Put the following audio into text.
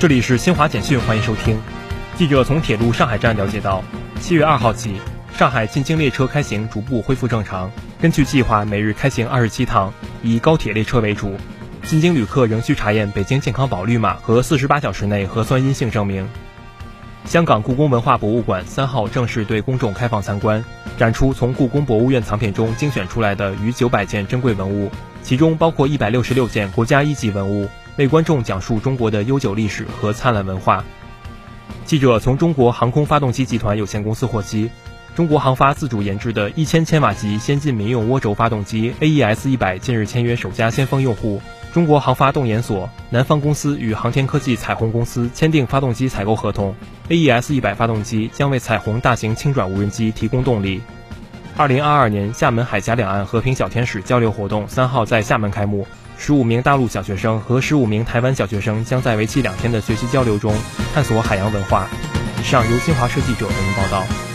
这里是新华简讯，欢迎收听。记者从铁路上海站了解到，七月二号起，上海进京列车开行逐步恢复正常。根据计划，每日开行二十七趟，以高铁列车为主。进京旅客仍需查验北京健康宝绿码和四十八小时内核酸阴性证明。香港故宫文化博物馆三号正式对公众开放参观，展出从故宫博物院藏品中精选出来的逾九百件珍贵文物，其中包括一百六十六件国家一级文物。为观众讲述中国的悠久历史和灿烂文化。记者从中国航空发动机集团有限公司获悉，中国航发自主研制的一千千瓦级先进民用涡轴发动机 AES 一百近日签约首家先锋用户中国航发动研所、南方公司与航天科技彩虹公司签订发动机采购合同。AES 一百发动机将为彩虹大型轻转无人机提供动力。二零二二年厦门海峡两岸和平小天使交流活动三号在厦门开幕。十五名大陆小学生和十五名台湾小学生将在为期两天的学习交流中探索海洋文化。以上由新华社记者为您报道。